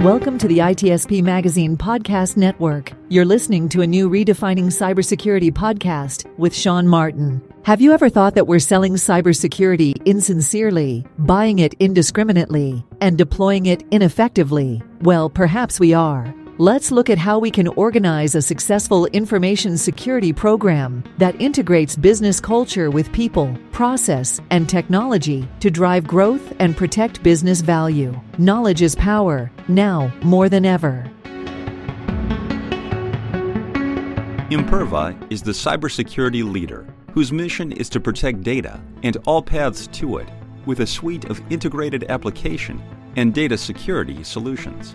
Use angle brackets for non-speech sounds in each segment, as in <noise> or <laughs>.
Welcome to the ITSP Magazine Podcast Network. You're listening to a new Redefining Cybersecurity podcast with Sean Martin. Have you ever thought that we're selling cybersecurity insincerely, buying it indiscriminately, and deploying it ineffectively? Well, perhaps we are. Let's look at how we can organize a successful information security program that integrates business culture with people, process, and technology to drive growth and protect business value. Knowledge is power, now more than ever. Imperva is the cybersecurity leader whose mission is to protect data and all paths to it with a suite of integrated application and data security solutions.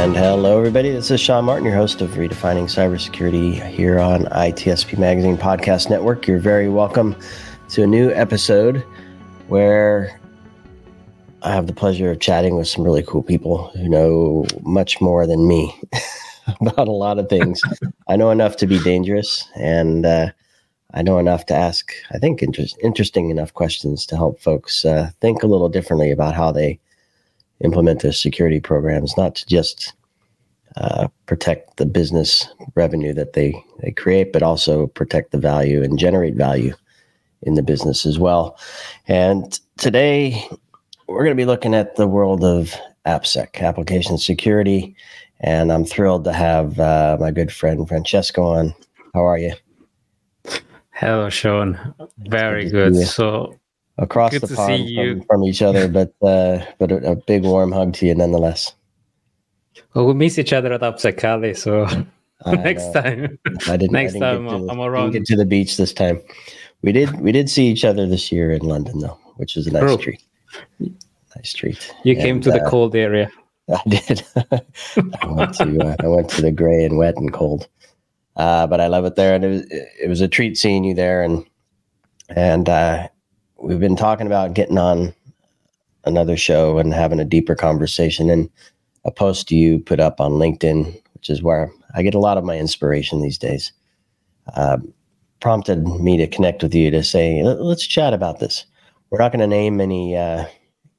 And hello, everybody. This is Sean Martin, your host of Redefining Cybersecurity here on ITSP Magazine Podcast Network. You're very welcome to a new episode where I have the pleasure of chatting with some really cool people who know much more than me <laughs> about a lot of things. I know enough to be dangerous, and uh, I know enough to ask, I think, inter- interesting enough questions to help folks uh, think a little differently about how they implement their security programs, not to just uh, protect the business revenue that they, they create, but also protect the value and generate value in the business as well. And today, we're going to be looking at the world of AppSec, application security. And I'm thrilled to have uh, my good friend Francesco on. How are you? Hello, Sean. Very good. good. So across Good the pond from, from, each other, but uh, but a, a, big warm hug to you nonetheless. Well, we miss each other at AppSec Cali, so <laughs> next time. I didn't. next I didn't time, the, I'm around. Get to the beach this time. We did. We did see each other this year in London, though, which was a nice treat. Nice treat. You and, came to the uh, cold area. <laughs> I did. <laughs> I went to. Uh, I went to the gray and wet and cold. Uh, but I love it there, and it was it was a treat seeing you there, and and uh, we've been talking about getting on another show and having a deeper conversation. And a post you put up on LinkedIn, which is where I get a lot of my inspiration these days, uh, prompted me to connect with you to say, let's chat about this. We're not going to name any uh,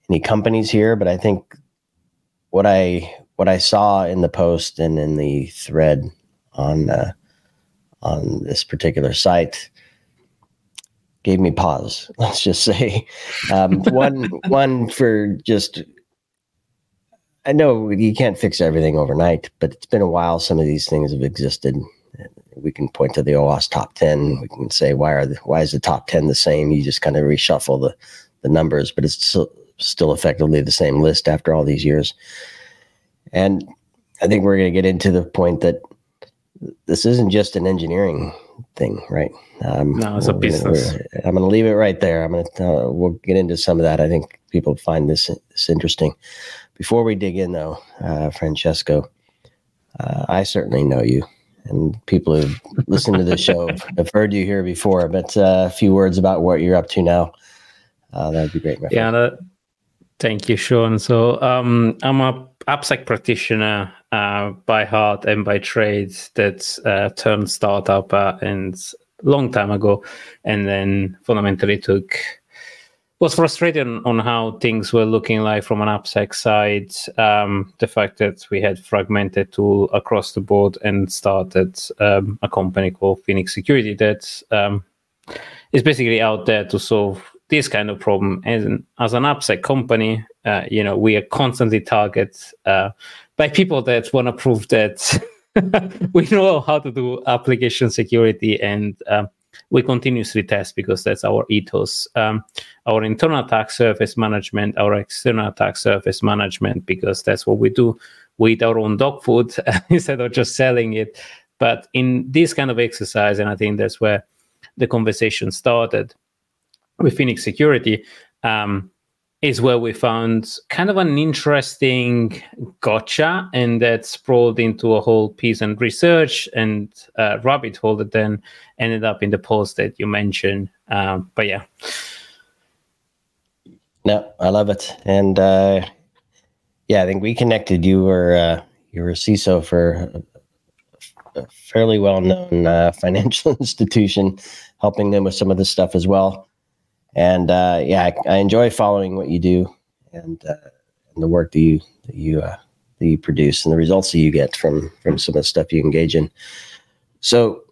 any companies here, but I think what I what I saw in the post and in the thread on uh, on this particular site gave me pause. <laughs> Let's just say um, <laughs> one one for just. I know you can't fix everything overnight, but it's been a while. Some of these things have existed. We can point to the OWASP top ten. We can say why are the, why is the top ten the same? You just kind of reshuffle the the numbers, but it's still, still effectively the same list after all these years. And I think we're going to get into the point that this isn't just an engineering thing, right? Um, no, it's a business. I'm going to leave it right there. I'm going to. Uh, we'll get into some of that. I think people find this this interesting. Before we dig in, though, uh, Francesco, uh, I certainly know you, and people who've listened to the show <laughs> have heard you here before. But uh, a few words about what you're up to now. Uh, that would be great. yeah, that, thank you, Sean. So um, I'm a AppSec practitioner uh, by heart and by trade that uh, turned startup uh, and long time ago, and then fundamentally took was frustrated on how things were looking like from an AppSec side. Um, the fact that we had fragmented tool across the board and started um, a company called Phoenix Security that um, is basically out there to solve this kind of problem. And as an AppSec company, uh, you know, we are constantly targeted uh, by people that want to prove that <laughs> we know how to do application security and um, we continuously test because that's our ethos. Um, our internal attack surface management, our external attack surface management, because that's what we do. We eat our own dog food <laughs> instead of just selling it. But in this kind of exercise, and I think that's where the conversation started with Phoenix Security, um, is where we found kind of an interesting gotcha, and that sprawled into a whole piece and research and uh, rabbit hole that then ended up in the post that you mentioned. Um, but yeah. No, I love it, and uh, yeah, I think we connected. You were uh, you were a CISO for a fairly well known uh, <laughs> financial institution, helping them with some of this stuff as well and uh, yeah, I, I, enjoy following what you do and, uh, the work that you that you uh, that you produce and the results that you get from from some of the stuff you engage in. So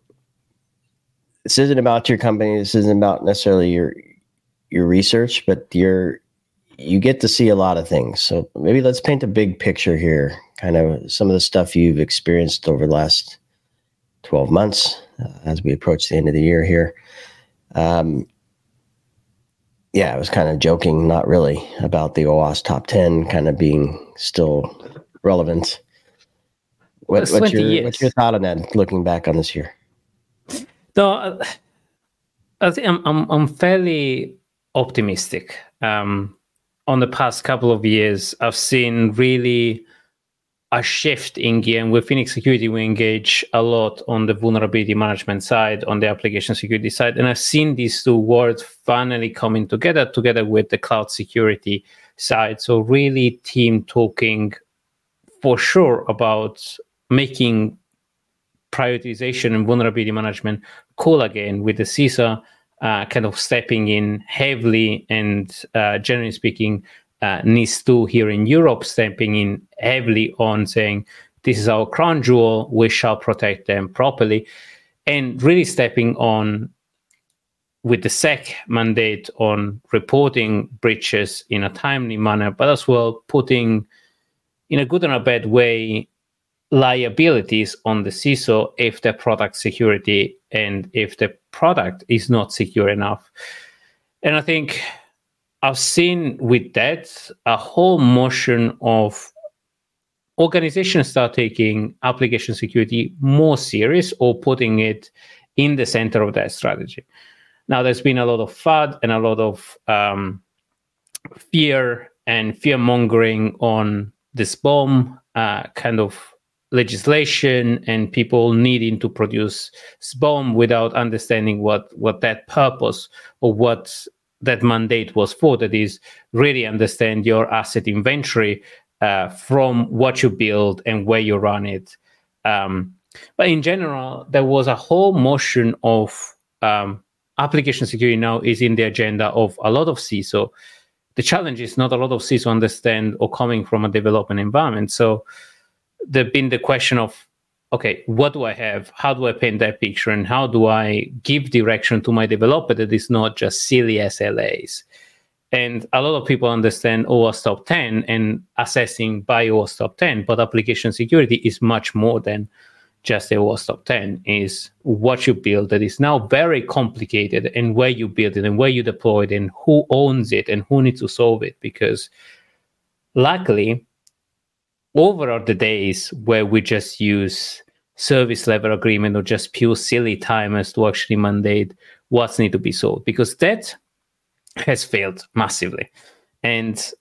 this isn't about your company. This isn't about necessarily your your research, but your you get to see a lot of things. So maybe let's paint a big picture here. Kind of some of the stuff you've experienced over the last twelve months uh, as we approach the end of the year here. Um, yeah, I was kind of joking, not really, about the OWASP top 10 kind of being still relevant. What, what's, your, what's your thought on that looking back on this year? No, uh, I think I'm, I'm, I'm fairly optimistic. Um, on the past couple of years, I've seen really a shift in gear. And with Phoenix Security, we engage a lot on the vulnerability management side, on the application security side. And I've seen these two words finally coming together, together with the cloud security side. So, really, team talking for sure about making prioritization and vulnerability management cool again with the CISA uh, kind of stepping in heavily and uh, generally speaking uh, NIS2 here in Europe stepping in heavily on saying, this is our crown jewel, we shall protect them properly, and really stepping on with the SEC mandate on reporting breaches in a timely manner, but as well putting, in a good and a bad way, liabilities on the CISO if the product security and if the product is not secure enough. And I think I've seen with that a whole motion of organizations start taking application security more serious or putting it in the center of their strategy. Now, there's been a lot of FUD and a lot of um, fear and fear mongering on this bomb uh, kind of legislation and people needing to produce SBOM without understanding what what that purpose or what that mandate was for that is really understand your asset inventory uh, from what you build and where you run it um, but in general there was a whole motion of um, application security now is in the agenda of a lot of CISO. The challenge is not a lot of CISO understand or coming from a development environment. So there's been the question of okay, what do I have? How do I paint that picture? And how do I give direction to my developer that is not just silly SLAs? And a lot of people understand OWASP top 10 and assessing by OWASP top 10, but application security is much more than just the OWASP top 10 is what you build that is now very complicated and where you build it and where you deploy it and who owns it and who needs to solve it. Because luckily, over are the days where we just use service level agreement or just pure silly timers to actually mandate what's need to be sold because that has failed massively. And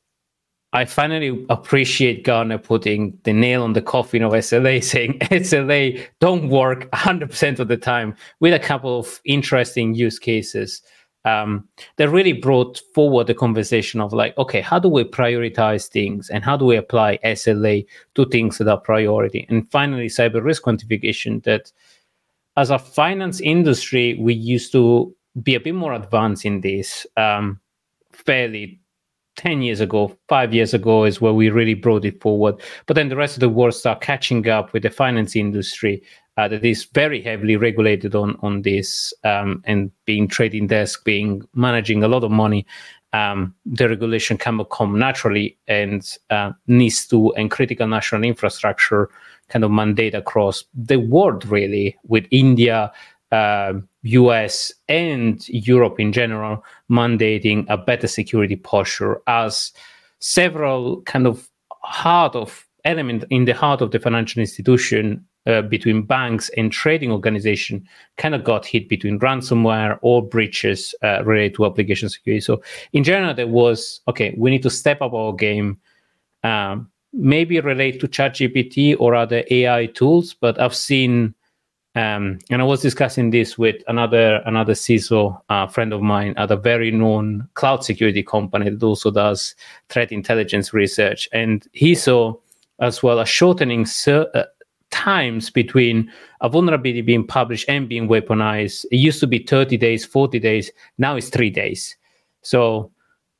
I finally appreciate Gartner putting the nail on the coffin of SLA, <laughs> saying SLA don't work 100% of the time with a couple of interesting use cases um, that really brought forward the conversation of like, okay, how do we prioritize things and how do we apply SLA to things that are priority? And finally, cyber risk quantification that as a finance industry, we used to be a bit more advanced in this um, fairly 10 years ago, five years ago is where we really brought it forward. But then the rest of the world start catching up with the finance industry uh, that is very heavily regulated on on this um, and being trading desk, being managing a lot of money. Um, the regulation can come naturally and uh, needs to and critical national infrastructure kind of mandate across the world really with India uh, US and Europe in general mandating a better security posture as several kind of heart of element in the heart of the financial institution uh, between banks and trading organization kind of got hit between ransomware or breaches uh, related to application security. So in general, there was okay, we need to step up our game. Um, maybe relate to ChatGPT or other AI tools, but I've seen um, and I was discussing this with another another CISO uh, friend of mine at a very known cloud security company that also does threat intelligence research, and he saw as well a shortening ser- uh, times between a vulnerability being published and being weaponized. It used to be 30 days, 40 days. Now it's three days. So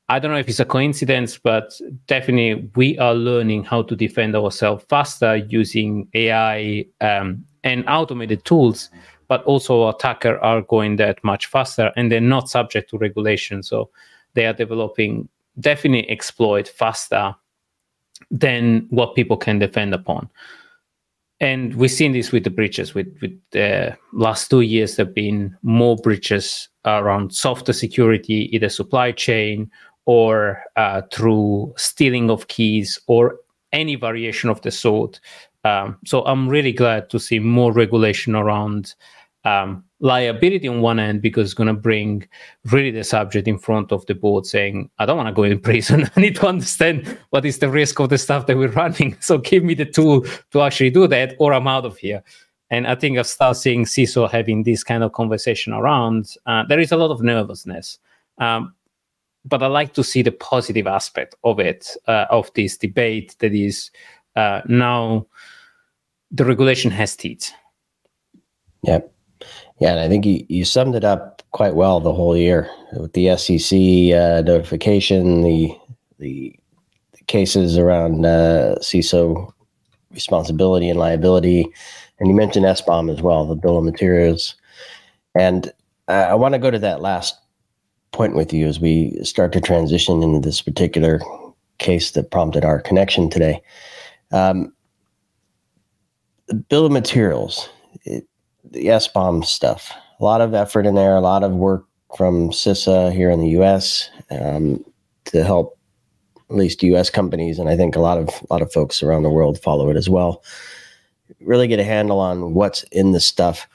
I don't know if it's a coincidence, but definitely we are learning how to defend ourselves faster using AI um, and automated tools, but also attackers are going that much faster and they're not subject to regulation. So they are developing definitely exploit faster than what people can defend upon. And we've seen this with the breaches. With with the last two years, there've been more breaches around software security, either supply chain or uh, through stealing of keys or any variation of the sort. Um, so I'm really glad to see more regulation around um, liability on one end because it's going to bring really the subject in front of the board saying, I don't want to go in <laughs> prison. I need to understand what is the risk of the stuff that we're running. <laughs> So give me the tool to actually do that or I'm out of here. And I think I've started seeing CISO having this kind of conversation around. Uh, there is a lot of nervousness. Um, but I like to see the positive aspect of it, uh, of this debate that is uh, now the regulation has teeth. Yep. Yeah, and I think you, you summed it up quite well the whole year with the SEC uh, notification, the, the, the cases around uh, CISO responsibility and liability, and you mentioned SBOM as well, the bill of materials. And uh, I want to go to that last point with you as we start to transition into this particular case that prompted our connection today. Um, bill of materials, it, the SBOM stuff, a lot of effort in there, a lot of work from CISA here in the U.S. Um, to help at least U.S. companies, and I think a lot of a lot of folks around the world follow it as well. Really get a handle on what's in the stuff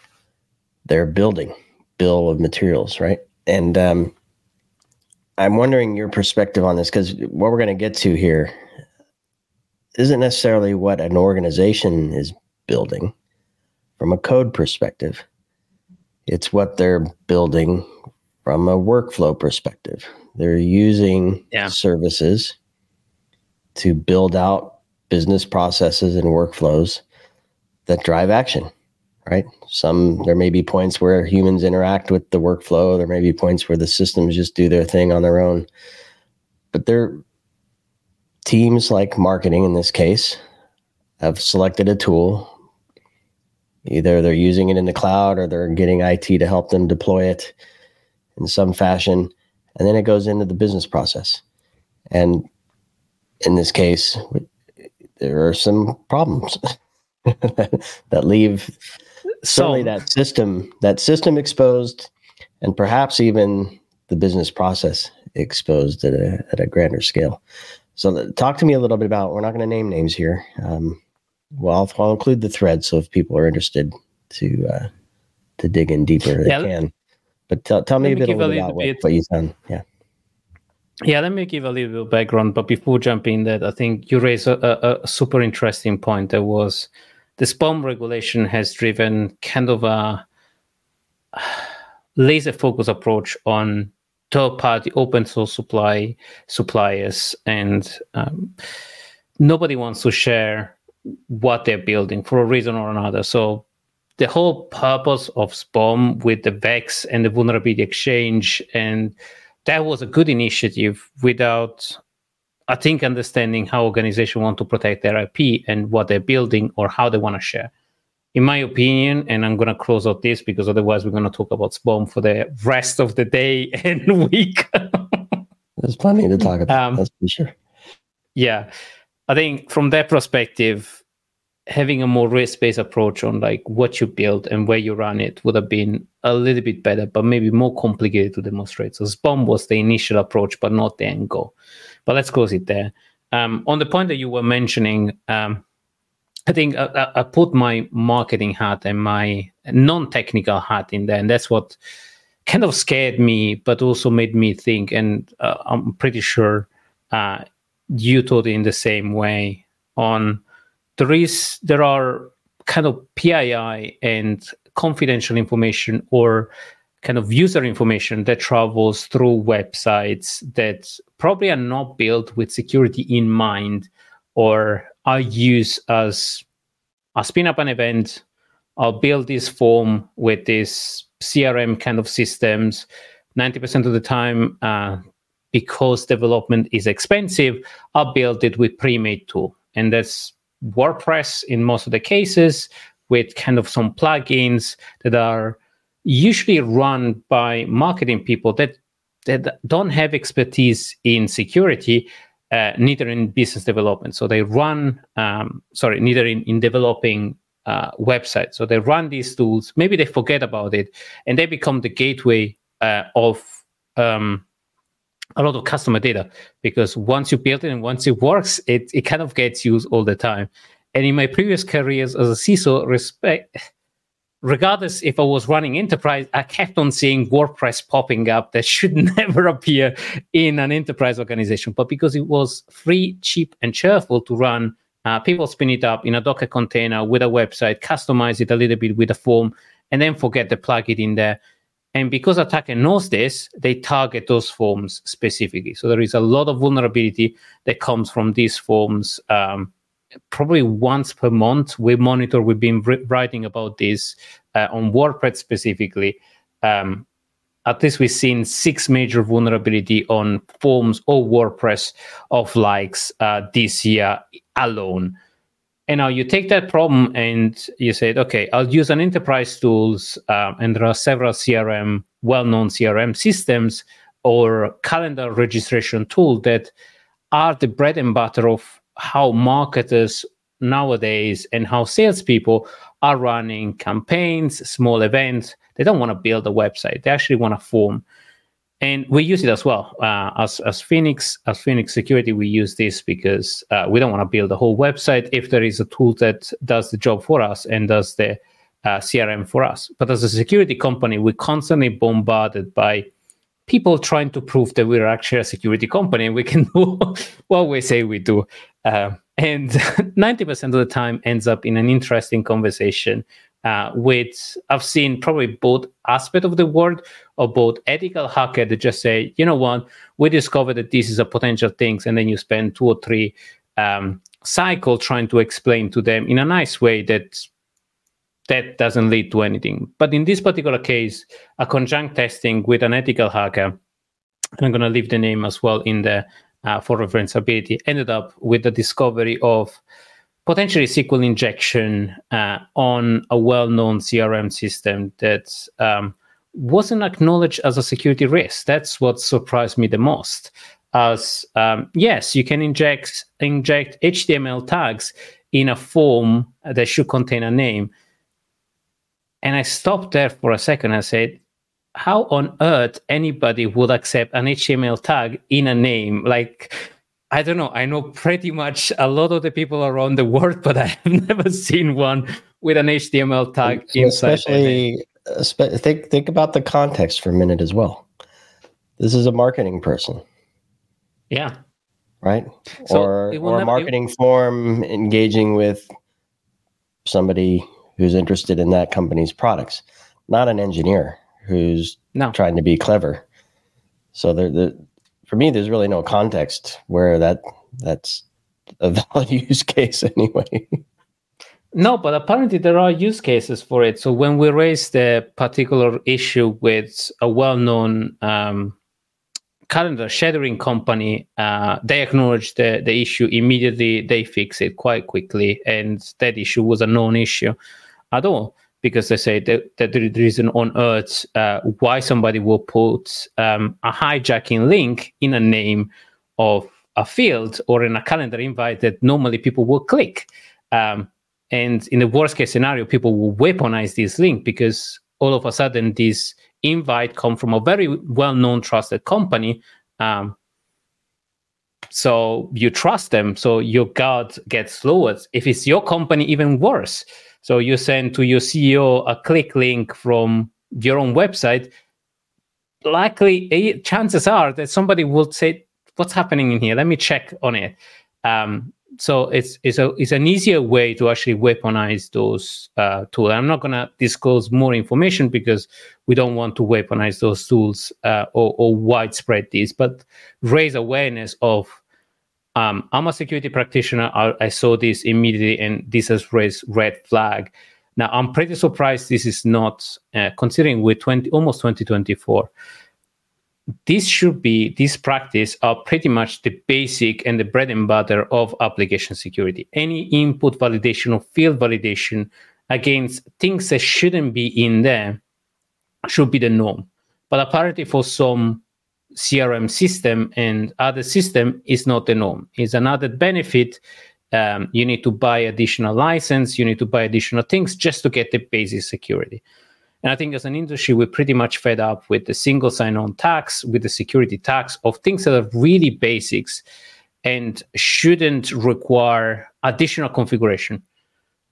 they're building, bill of materials, right? And um, I'm wondering your perspective on this because what we're going to get to here isn't necessarily what an organization is building from a code perspective. It's what they're building from a workflow perspective. They're using yeah. services to build out business processes and workflows that drive action, right? Some, there may be points where humans interact with the workflow. There may be points where the systems just do their thing on their own. But they're teams like marketing in this case have selected a tool Either they're using it in the cloud or they're getting IT to help them deploy it in some fashion. And then it goes into the business process. And in this case, there are some problems <laughs> that leave certainly that system that system exposed and perhaps even the business process exposed at a, at a grander scale. So talk to me a little bit about, we're not going to name names here. Um, well, I'll, I'll, include the thread so if people are interested to uh, to dig in deeper, they yeah, can. But tell, tell me a bit, a little about bit. What, you've done. Yeah. Yeah, let me give a little bit of background. But before jumping that, I think you raised a, a, a super interesting point. That was the SBOM regulation has driven kind of a <sighs> laser focus approach on third party open source supply suppliers and um, nobody wants to share what they're building for a reason or another. So the whole purpose of SBOM with the VEX and the vulnerability exchange, and that was a good initiative without I think understanding how organizations want to protect their IP and what they're building or how they want to share. In my opinion, and I'm going to close out this because otherwise we're going to talk about SBOM for the rest of the day <laughs> and week. There's plenty to talk about. Um, that's for sure. Yeah, I think from that perspective, having a more risk-based approach on like what you build and where you run it would have been a little bit better, but maybe more complicated to demonstrate. So SBOM was the initial approach, but not the end goal. But let's close it there. Um, on the point that you were mentioning, um, I think I, I, put my marketing hat and my non-technical hat in there, and that's what kind of scared me, but also made me think. And uh, I'm pretty sure uh, you thought in the same way. On there is there are kind of PII and confidential information or kind of user information that travels through websites that probably are not built with security in mind or are used as i spin up an event i'll build this form with this crm kind of systems 90% of the time uh, because development is expensive i'll build it with pre-made tool and that's wordpress in most of the cases with kind of some plugins that are usually run by marketing people that that don't have expertise in security, uh, neither in business development. So they run, um, sorry, neither in, in developing uh, websites. So they run these tools. Maybe they forget about it, and they become the gateway uh, of um, a lot of customer data. Because once you build it and once it works, it it kind of gets used all the time. And in my previous careers as a CISO, respect regardless if I was running enterprise, I kept on seeing WordPress popping up that should <laughs> never appear in an enterprise organization. But because it was free, cheap, and cheerful to run, uh, people spin it up in a Docker container with a website, customize it a little bit with a form, and then forget to plug it in there. And because attacker knows this, they target those forms specifically. So there is a lot of vulnerability that comes from these forms. Um, probably once per month we monitor we've been writing about this uh, on wordpress specifically um, at least we've seen six major vulnerability on forms or wordpress of likes uh, this year alone and now you take that problem and you say okay i'll use an enterprise tools um, and there are several crm well-known crm systems or calendar registration tool that are the bread and butter of how marketers nowadays and how salespeople are running campaigns, small events. They don't want to build a website; they actually want to form. And we use it as well uh, as as Phoenix as Phoenix Security. We use this because uh, we don't want to build a whole website. If there is a tool that does the job for us and does the uh, CRM for us, but as a security company, we're constantly bombarded by people trying to prove that we're actually a security company and we can <laughs> do what we say we do. Uh, and <laughs> 90% of the time ends up in an interesting conversation uh, with, I've seen probably both aspect of the word or both ethical hacker that just say, you know what, we discovered that this is a potential thing. And then you spend two or three um, cycle trying to explain to them in a nice way that that doesn't lead to anything. But in this particular case, a conjunct testing with an ethical hacker, and I'm going to leave the name as well in there uh, for referenceability, ended up with the discovery of potentially SQL injection uh, on a well-known CRM system that um, wasn't acknowledged as a security risk. That's what surprised me the most. As um, yes, you can inject inject HTML tags in a form that should contain a name, and I stopped there for a second and said, how on earth anybody would accept an HTML tag in a name? Like, I don't know. I know pretty much a lot of the people around the world, but I have <laughs> never seen one with an HTML tag inside. Especially, uh, think think about the context for a minute as well. This is a marketing person. Yeah. Right. So or or a marketing it, form engaging with somebody who's interested in that company's products, not an engineer who's no. trying to be clever. So there, the, for me, there's really no context where that that's a <laughs> valid use case anyway. No, but apparently there are use cases for it. So when we raised the particular issue with a well-known um, calendar shadowing company, uh, they acknowledged the, the issue immediately. They fixed it quite quickly, and that issue was a non-issue at all because they say that, that there isn't on earth uh, why somebody will put um, a hijacking link in a name of a field or in a calendar invite that normally people will click. Um, and in the worst case scenario, people will weaponize this link because all of a sudden this invite come from a very well-known trusted company um, so you trust them so your guard gets lowered if it's your company even worse so you send to your ceo a click link from your own website likely eh, chances are that somebody will say what's happening in here let me check on it um, so it's it's a it's an easier way to actually weaponize those uh, tools. I'm not gonna disclose more information because we don't want to weaponize those tools uh, or, or widespread these, but raise awareness of. Um, I'm a security practitioner. I, I saw this immediately, and this has raised red flag. Now I'm pretty surprised this is not uh, considering we're 20 almost 2024 this should be this practice are pretty much the basic and the bread and butter of application security any input validation or field validation against things that shouldn't be in there should be the norm but apparently for some crm system and other system is not the norm it's another benefit um, you need to buy additional license you need to buy additional things just to get the basic security and I think as an industry, we're pretty much fed up with the single sign on tax, with the security tax of things that are really basics and shouldn't require additional configuration.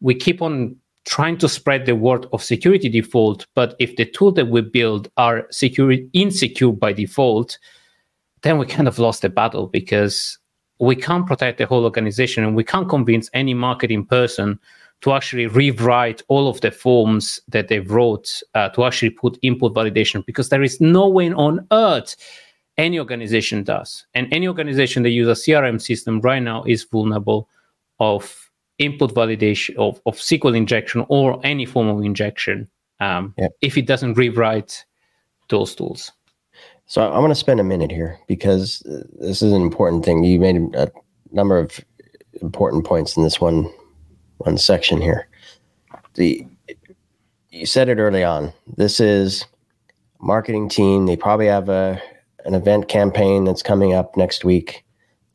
We keep on trying to spread the word of security default, but if the tool that we build are secure insecure by default, then we kind of lost the battle because we can't protect the whole organization and we can't convince any marketing person to actually rewrite all of the forms that they wrote uh, to actually put input validation because there is no way on earth any organization does. And any organization that uses a CRM system right now is vulnerable of input validation of, of SQL injection or any form of injection um, yep. if it doesn't rewrite those tools. So I'm going to spend a minute here because uh, this is an important thing. You made a number of important points in this one one section here. The you said it early on. This is marketing team. They probably have a an event campaign that's coming up next week.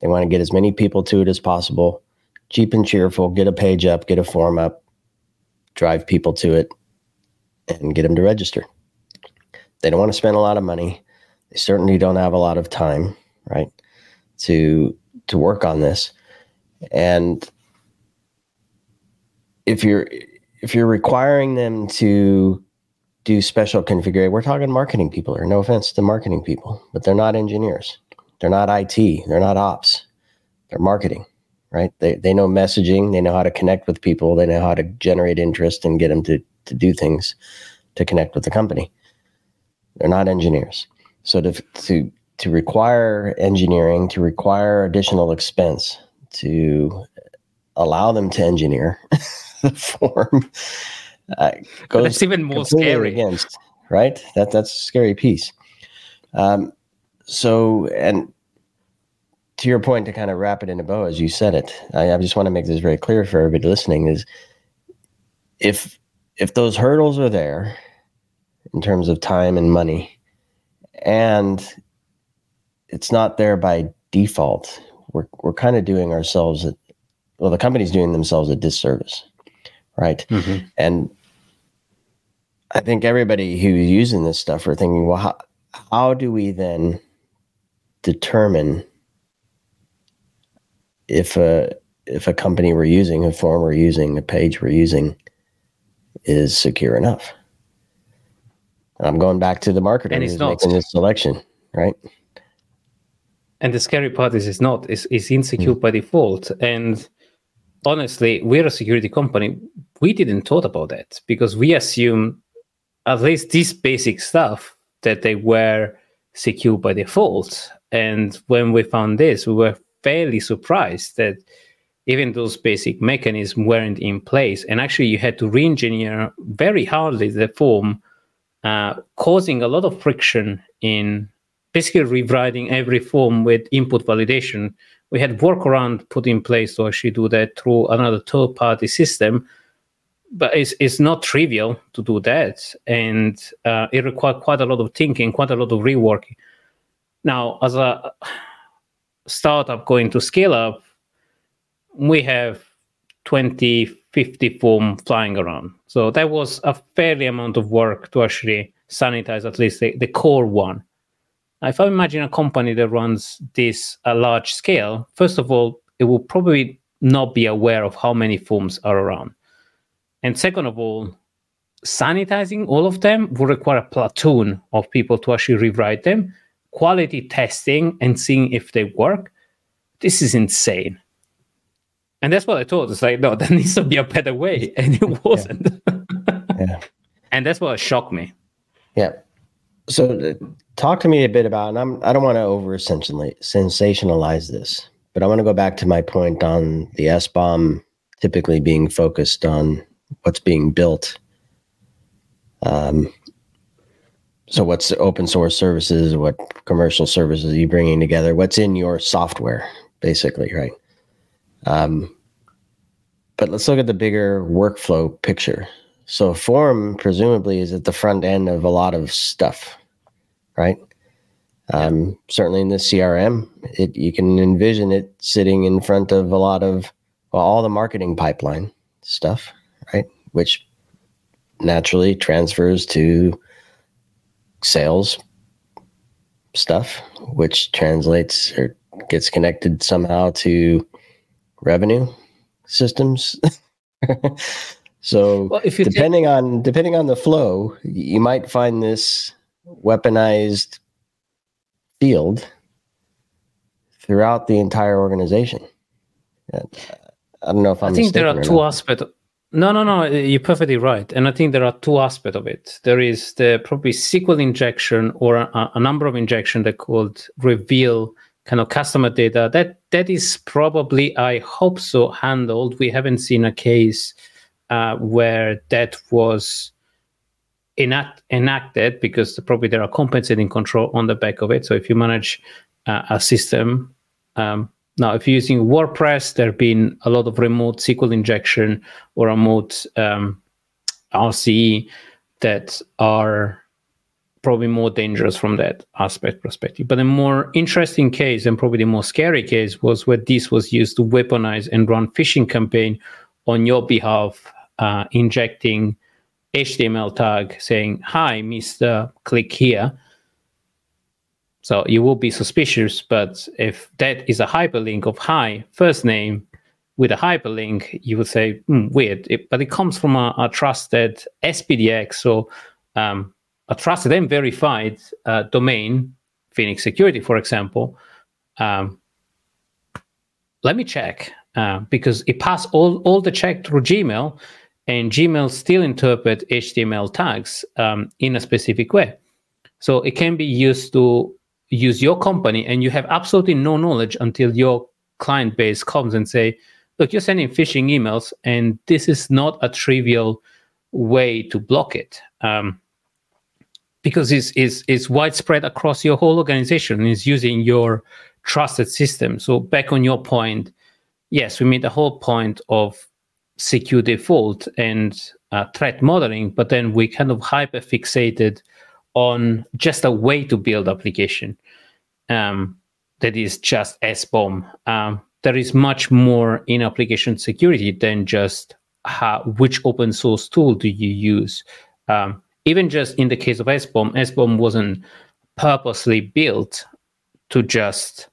They want to get as many people to it as possible. Cheap and cheerful. Get a page up. Get a form up. Drive people to it, and get them to register. They don't want to spend a lot of money. They certainly don't have a lot of time, right, to to work on this. And if you're if you're requiring them to do special configuration, we're talking marketing people here. No offense to marketing people, but they're not engineers. They're not IT. They're not ops. They're marketing, right? They they know messaging. They know how to connect with people. They know how to generate interest and get them to to do things to connect with the company. They're not engineers. So to to to require engineering, to require additional expense, to allow them to engineer <laughs> the form uh, goes that's even more scary against right that that's a scary piece um, so and to your point to kind of wrap it in a bow as you said it I, I just want to make this very clear for everybody listening is if if those hurdles are there in terms of time and money and it's not there by default we're, we're kind of doing ourselves a, well the company's doing themselves a disservice right? Mm-hmm. And I think everybody who's using this stuff are thinking, well, how, how do we then determine if a if a company we're using, a form we're using, a page we're using is secure enough? And I'm going back to the marketer and who's making this selection, right? And the scary part is it's not. It's, it's insecure mm-hmm. by default. And honestly, we're a security company. We didn't thought about that because we assume at least this basic stuff that they were secure by default. And when we found this, we were fairly surprised that even those basic mechanisms weren't in place. And actually, you had to re engineer very hardly the form, uh, causing a lot of friction in basically rewriting every form with input validation. We had workaround put in place to actually do that through another third party system. But it's, it's not trivial to do that. And uh, it required quite a lot of thinking, quite a lot of reworking. Now, as a startup going to scale up, we have 20, 50 form flying around. So that was a fairly amount of work to actually sanitize at least the, the core one. If I imagine a company that runs this a large scale, first of all, it will probably not be aware of how many forms are around. And second of all, sanitizing all of them will require a platoon of people to actually rewrite them, quality testing and seeing if they work. This is insane. And that's what I thought. It's like, no, <laughs> there needs to be a better way. And it wasn't. yeah. yeah. <laughs> And that's what shocked me. Yeah. So uh, talk to me a bit about, and I'm, I don't want to over sensationalize this, but I want to go back to my point on the SBOM typically being focused on what's being built. Um, so what's open source services, what commercial services are you bringing together? What's in your software, basically, right? Um, but let's look at the bigger workflow picture. So form presumably is at the front end of a lot of stuff, right? Um, certainly in the CRM, it you can envision it sitting in front of a lot of well, all the marketing pipeline stuff, right? Which naturally transfers to sales stuff, which translates or gets connected somehow to revenue systems. <laughs> so well, depending on depending on the flow, you might find this weaponized field throughout the entire organization. Uh, I don't know if I'm. I think there are two aspects. No, no, no. You're perfectly right, and I think there are two aspects of it. There is the probably SQL injection or a, a number of injection that could reveal kind of customer data that that is probably i hope so handled we haven't seen a case uh, where that was enact, enacted because probably there are compensating control on the back of it so if you manage uh, a system um, now if you're using wordpress there have been a lot of remote sql injection or remote um, rce that are probably more dangerous from that aspect perspective. But a more interesting case and probably the more scary case was where this was used to weaponize and run phishing campaign on your behalf, uh, injecting HTML tag saying, "Hi, Mister, click here." So you will be suspicious, but if that is a hyperlink of "Hi, first name," with a hyperlink, you would say, hmm, "Weird," it, but it comes from a, a trusted SPDX, so um, a trusted and verified uh, domain, Phoenix Security, for example, um, let me check uh, because it passed all, all the check through Gmail, and Gmail still interpret HTML tags um, in a specific way. So it can be used to use your company, and you have absolutely no knowledge until your client base comes and say, "Look, you're sending phishing emails, and this is not a trivial way to block it." Um, because it's, it's, it's widespread across your whole organization and it's using your trusted system. So back on your point, yes, we made the whole point of secure default and uh, threat modeling, but then we kind of hyper fixated on just a way to build application um, that is just SBOM. Um, there is much more in application security than just how, which open source tool do you use. Um, even just in the case of SBOM, SBOM wasn't purposely built to just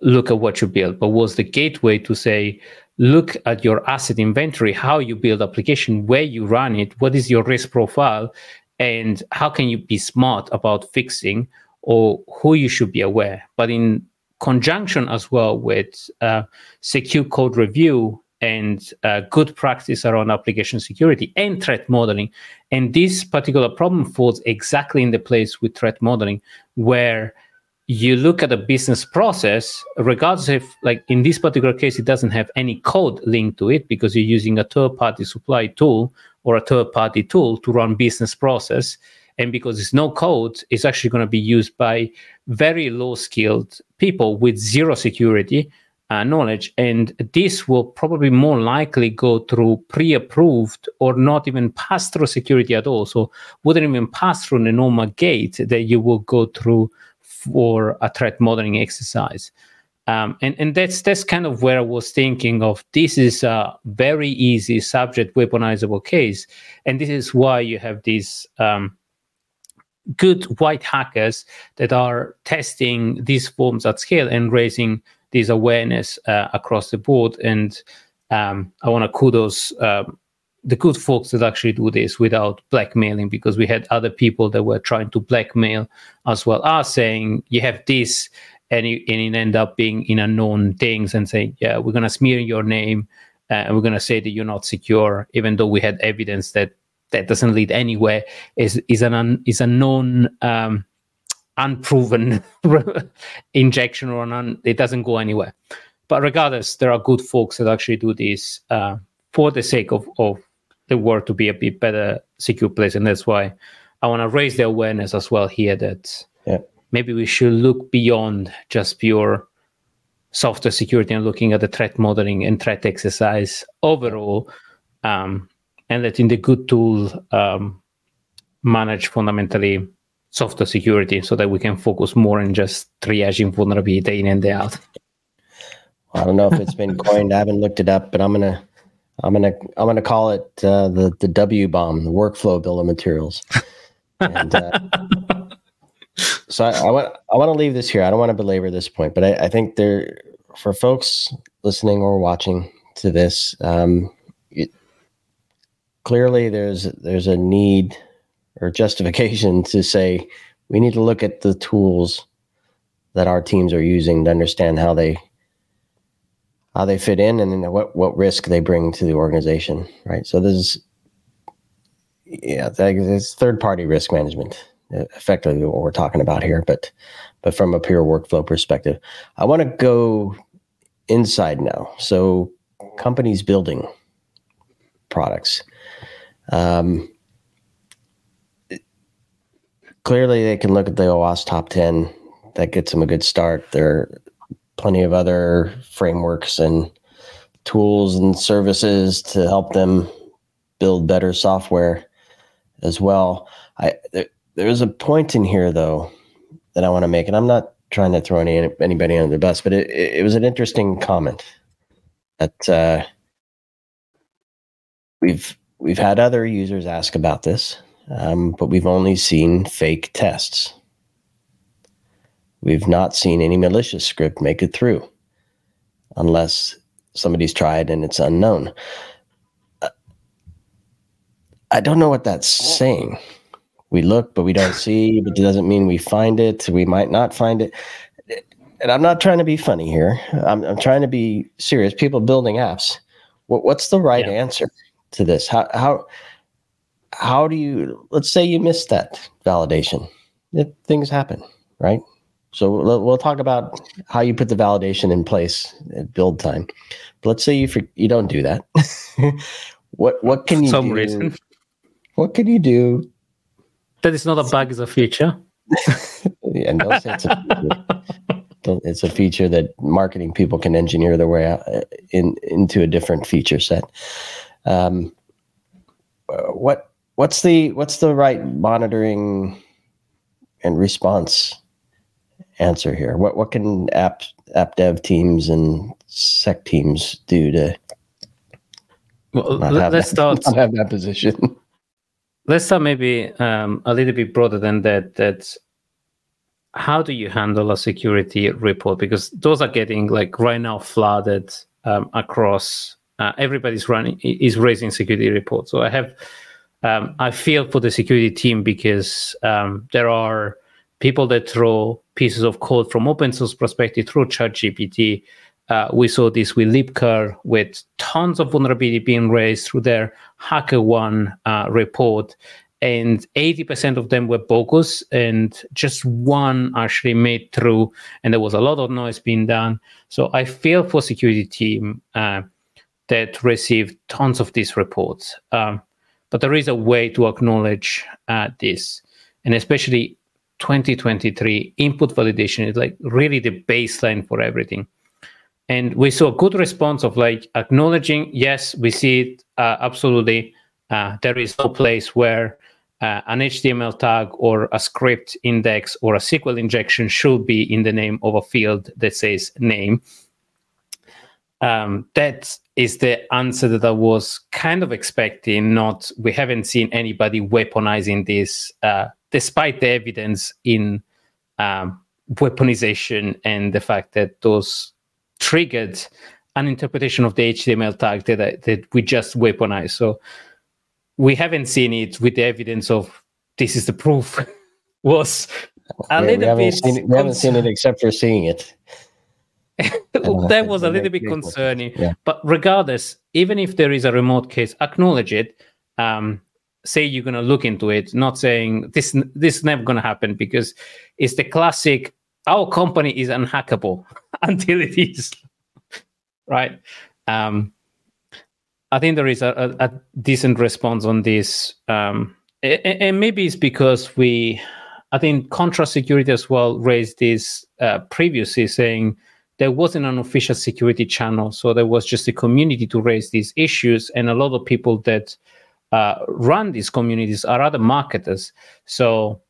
look at what you build, but was the gateway to say, look at your asset inventory, how you build application, where you run it, what is your risk profile, and how can you be smart about fixing or who you should be aware. But in conjunction as well with uh, secure code review and uh, good practice around application security and threat modeling. And this particular problem falls exactly in the place with threat modeling, where you look at a business process, regardless if, like in this particular case, it doesn't have any code linked to it because you're using a third party supply tool or a third party tool to run business process. and because it's no code, it's actually going to be used by very low skilled people with zero security uh, knowledge. And this will probably more likely go through pre approved or not even pass through security at all. So, wouldn't even pass through the normal gate that you will go through for a threat modeling exercise. Um, and, and that's that's kind of where I was thinking of. This is a very easy subject weaponizable case, and this is why you have these um, good white hackers that are testing these forms at scale and raising this awareness uh, across the board. And um, I want to kudos um, the good folks that actually do this without blackmailing, because we had other people that were trying to blackmail as well are saying you have this and it, and it end up being in unknown things and saying, yeah, we're going to smear your name uh, and we're going to say that you're not secure, even though we had evidence that that doesn't lead anywhere, is is an un, is a known um, unproven <laughs> injection or an un, it doesn't go anywhere. But regardless, there are good folks that actually do this uh, for the sake of, of the world to be a bit better, secure place, and that's why I want to raise the awareness as well here that yeah maybe we should look beyond just pure software security and looking at the threat modeling and threat exercise overall, um, and letting the good tool um, manage fundamentally software security so that we can focus more on just triaging vulnerability in and day out. I don't know if it's been <laughs> coined. I haven't looked it up, but I'm gonna, I'm gonna, I'm gonna call it uh, the the WBOM, the workflow bill of materials. And, uh, <laughs> so I, I, want I want to leave this here. I don't want to belabor this point, but I, I think there for folks listening or watching to this, um, it, clearly there's there's a need or justification to say we need to look at the tools that our teams are using to understand how they how they fit in and what what risk they bring to the organization, right? So this is yeah, it's third party risk management effectively what we're talking about here, but but from a pure workflow perspective. I want to go inside now. So companies building products. Um, clearly, they can look at the OWASP top 10. That gets them a good start. There are plenty of other frameworks and tools and services to help them build better software as well. I there's a point in here though that I want to make, and I'm not trying to throw any anybody under the bus, but it, it was an interesting comment that uh, we've we've had other users ask about this, um, but we've only seen fake tests. We've not seen any malicious script make it through, unless somebody's tried and it's unknown. Uh, I don't know what that's saying we look, but we don't see, but it doesn't mean we find it. We might not find it. And I'm not trying to be funny here. I'm, I'm trying to be serious. People building apps. What, what's the right yeah. answer to this? How, how, how do you, let's say you missed that validation. It, things happen, right? So we'll, we'll talk about how you put the validation in place at build time. But let's say you you don't do that. <laughs> what what can you Some do? reason. What can you do that is not a bug, it's a feature. <laughs> yeah, no, it's, a feature. it's a feature that marketing people can engineer their way out uh, in into a different feature set. Um, uh, what what's the what's the right monitoring and response answer here? What what can app app dev teams and sec teams do to well, let's that, <laughs> start not have that position? Let's start maybe um, a little bit broader than that. That how do you handle a security report? Because those are getting like right now flooded um, across. Uh, everybody's running is raising security reports. So I have um, I feel for the security team because um, there are people that throw pieces of code from open source perspective through ChatGPT uh, we saw this with libcurl with tons of vulnerability being raised through their HackerOne uh, report. And 80% of them were bogus, and just one actually made through. And there was a lot of noise being done. So I feel for security team uh, that received tons of these reports. Um, but there is a way to acknowledge uh, this. and especially 2023 input validation is like really the baseline for everything and we saw a good response of like acknowledging yes we see it uh, absolutely. Uh, there is no place where uh, an html tag or a script index or a sql injection should be in the name of a field that says name. Um, that is the answer that i was kind of expecting not we haven't seen anybody weaponizing this uh, despite the evidence in um, weaponization and the fact that those triggered an interpretation of the HTML tag that, that we just weaponized. So we haven't seen it with the evidence of this is the proof <laughs> was a little we bit. Seen it, we haven't seen it except for seeing it. <laughs> that was a little bit concerning. Yeah. But regardless, even if there is a remote case, acknowledge it. Um, say you're going to look into it, not saying this this is never going to happen because it's the classic. Our company is unhackable <laughs> until it is, right? Um, I think there is a, a, a decent response on this, um, and, and, maybe it's because we, I think Contrast Security as well raised this uh, previously, saying there wasn't an official security channel, so there was just a community to raise these issues, and a lot of people that uh, run these communities are other marketers, so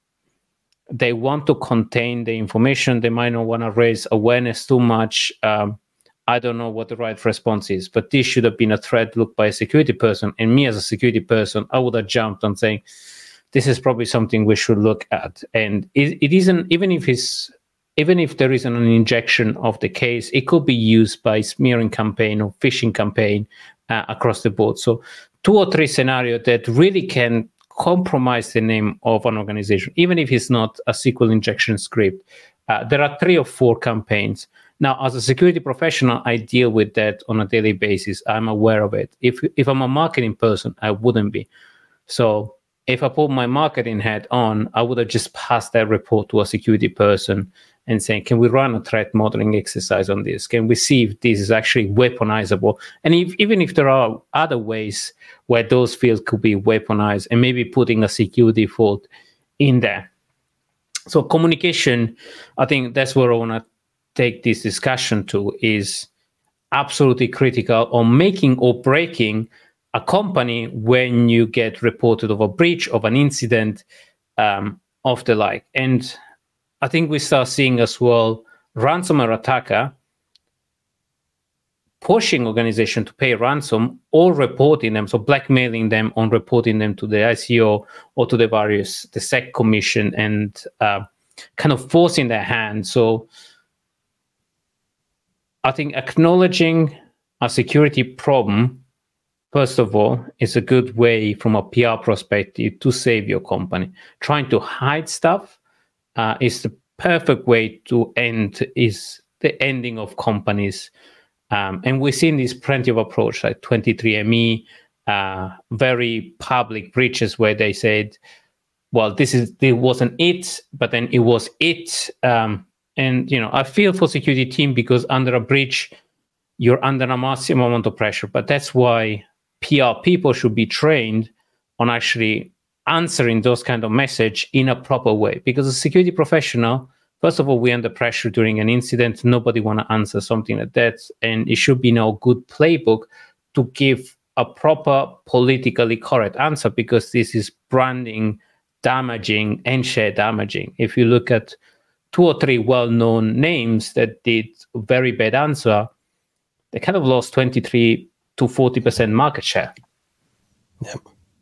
they want to contain the information. They might not want to raise awareness too much. Um, I don't know what the right response is, but this should have been a threat looked by a security person. And me as a security person, I would have jumped on saying, this is probably something we should look at. And it, it isn't, even if it's, even if there isn't an injection of the case, it could be used by smearing campaign or phishing campaign uh, across the board. So two or three scenarios that really can compromise the name of an organization, even if it's not a SQL injection script. Uh, there are three or four campaigns. Now, as a security professional, I deal with that on a daily basis. I'm aware of it. If if I'm a marketing person, I wouldn't be. So if I put my marketing hat on, I would have just passed that report to a security person and saying, can we run a threat modeling exercise on this? Can we see if this is actually weaponizable? And if, even if there are other ways where those fields could be weaponized and maybe putting a security fault in there. So communication, I think that's where I want to take this discussion to is absolutely critical on making or breaking a company when you get reported of a breach of an incident um, of the like. And I think we start seeing as well ransomware attacker pushing organization to pay ransom or reporting them, so blackmailing them on reporting them to the ICO or to the various the SEC commission and uh, kind of forcing their hand. So I think acknowledging a security problem, first of all, it's a good way from a PR perspective to save your company. Trying to hide stuff uh, is the perfect way to end is the ending of companies. Um, and we've seen this plenty of approach like 23andMe, uh, very public breaches where they said, well, this is it wasn't it, but then it was it. Um, and you know, I feel for security team because under a breach, you're under a massive amount of pressure. But that's why PR people should be trained on actually answering those kind of message in a proper way. Because a security professional first of all we're under pressure during an incident. Nobody want to answer something like that. And it should be no good playbook to give a proper politically correct answer because this is branding damaging and share damaging. If you look at two or three well-known names that did very bad answer they kind of lost 23 to 40% market share yeah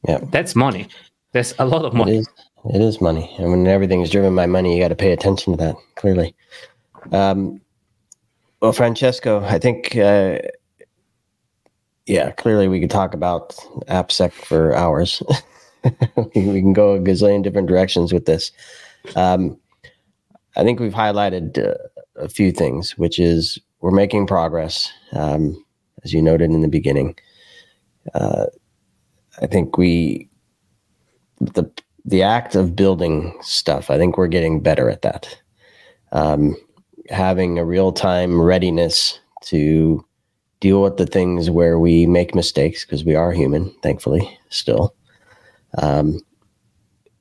yeah that's money that's a lot of money. It is, it is money. And when everything is driven by money, you got to pay attention to that, clearly. Um, well, Francesco, I think, uh, yeah, clearly we could talk about AppSec for hours. <laughs> we can go a gazillion different directions with this. Um, I think we've highlighted uh, a few things, which is we're making progress, um, as you noted in the beginning. Uh, I think we the the act of building stuff. I think we're getting better at that. Um, having a real time readiness to deal with the things where we make mistakes because we are human, thankfully, still. Um,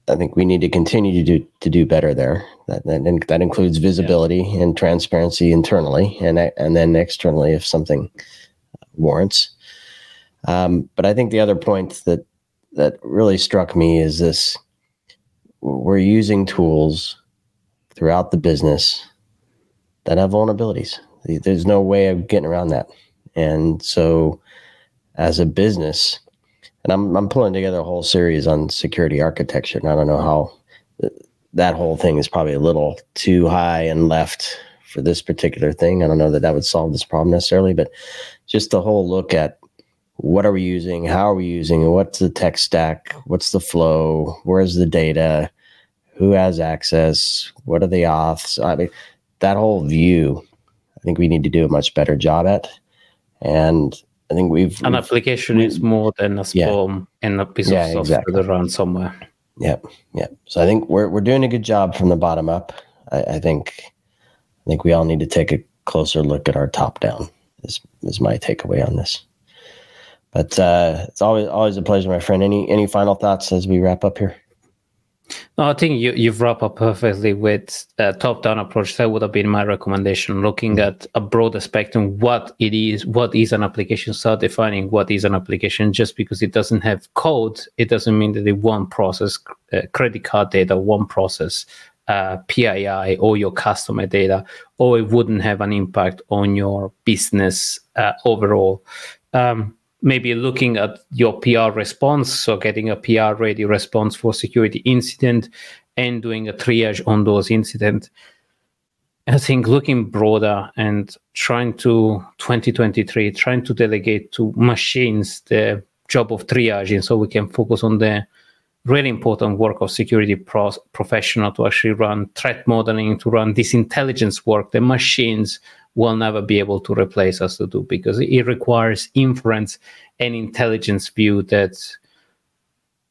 I think we need to continue to do to do better there. That that, that includes visibility yeah. and transparency internally, and and then externally if something warrants. Um, but I think the other point that that really struck me is this: we're using tools throughout the business that have vulnerabilities. There's no way of getting around that, and so as a business, and I'm I'm pulling together a whole series on security architecture, and I don't know how that whole thing is probably a little too high and left for this particular thing. I don't know that that would solve this problem necessarily, but just the whole look at what are we using, how are we using it, what's the tech stack, what's the flow, where's the data, who has access, what are the auths. I mean, that whole view, I think we need to do a much better job at. And I think we've an application is more than a spawn yeah. and a piece yeah, of software exactly. that runs somewhere. Yep, yep. So I think we're we're doing a good job from the bottom up. I, I think I think we all need to take a closer look at our top down. Is is my takeaway on this. But uh, it's always always a pleasure, my friend. Any any final thoughts as we wrap up here? No, I think you, you've wrapped up perfectly with a top-down approach. That would have been my recommendation, looking at a broader spectrum, what it is, what is an application, start defining what is an application. Just because it doesn't have code, it doesn't mean that it won't process uh, credit card data, won't process uh, PII or your customer data, or it wouldn't have an impact on your business uh, overall. Um, maybe looking at your PR response, so getting a PR ready response for security incident and doing a triage on those incidents. I think looking broader and trying to 2023, trying to delegate to machines the job of triaging so we can focus on the really important work of security professional to actually run threat modeling, to run this intelligence work. The machines will never be able to replace us to do because it requires inference and intelligence view that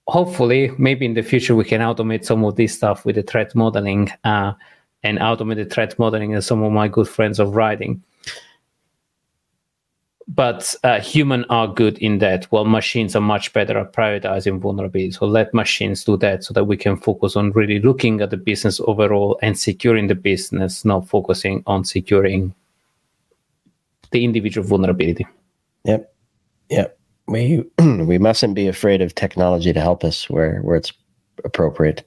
hopefully maybe in the future we can automate some of this stuff with the threat modeling uh, and automate the threat modeling and some of my good friends of writing but uh, human are good in that while machines are much better at prioritizing vulnerabilities so let machines do that so that we can focus on really looking at the business overall and securing the business not focusing on securing the individual vulnerability. Yep. Yep. We <clears throat> we mustn't be afraid of technology to help us where where it's appropriate,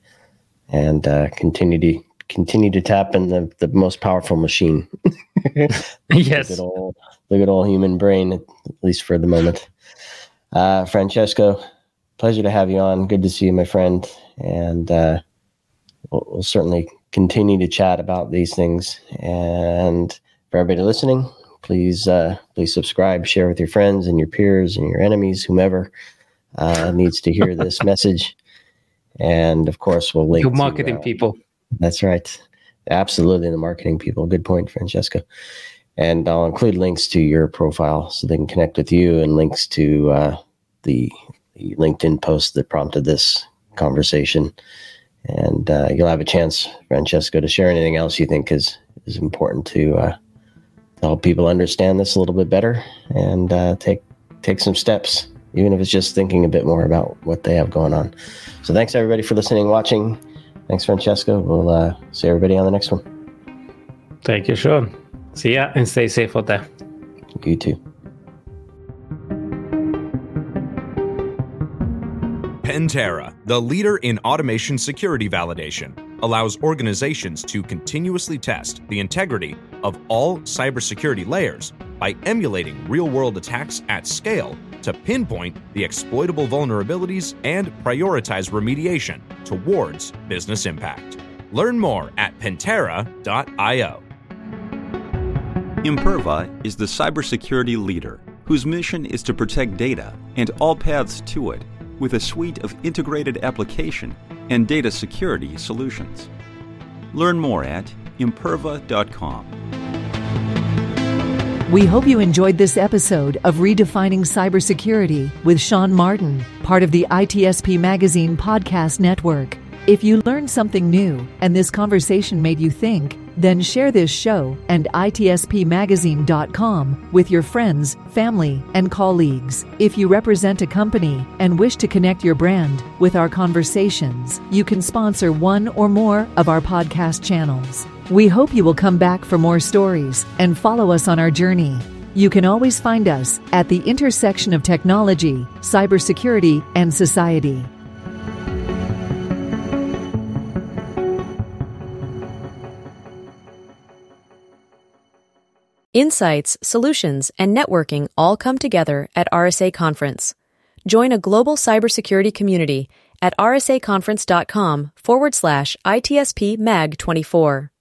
and uh, continue to continue to tap in the, the most powerful machine. <laughs> yes. Look at, old, look at old human brain, at least for the moment. Uh, Francesco, pleasure to have you on. Good to see you, my friend. And uh, we'll, we'll certainly continue to chat about these things. And for everybody listening, please uh, please subscribe, share with your friends and your peers and your enemies, whomever uh, needs to hear this <laughs> message. And of course, we'll link. Marketing to, uh, people. That's right. Absolutely, the marketing people. Good point, Francesco. And I'll include links to your profile so they can connect with you, and links to uh, the, the LinkedIn post that prompted this conversation. And uh, you'll have a chance, Francesco, to share anything else you think is is important to uh, help people understand this a little bit better and uh, take take some steps, even if it's just thinking a bit more about what they have going on. So thanks everybody for listening, watching. Thanks, Francesco. We'll uh, see everybody on the next one. Thank you, Sean. See ya and stay safe out there. You too. Pentera, the leader in automation security validation, allows organizations to continuously test the integrity of all cybersecurity layers by emulating real world attacks at scale to pinpoint the exploitable vulnerabilities and prioritize remediation towards business impact. Learn more at Pentera.io. Imperva is the cybersecurity leader whose mission is to protect data and all paths to it with a suite of integrated application and data security solutions. Learn more at imperva.com. We hope you enjoyed this episode of Redefining Cybersecurity with Sean Martin, part of the ITSP Magazine podcast network. If you learned something new and this conversation made you think, Then share this show and ITSPmagazine.com with your friends, family, and colleagues. If you represent a company and wish to connect your brand with our conversations, you can sponsor one or more of our podcast channels. We hope you will come back for more stories and follow us on our journey. You can always find us at the intersection of technology, cybersecurity, and society. Insights, solutions, and networking all come together at RSA Conference. Join a global cybersecurity community at rsaconference.com forward slash ITSP Mag 24.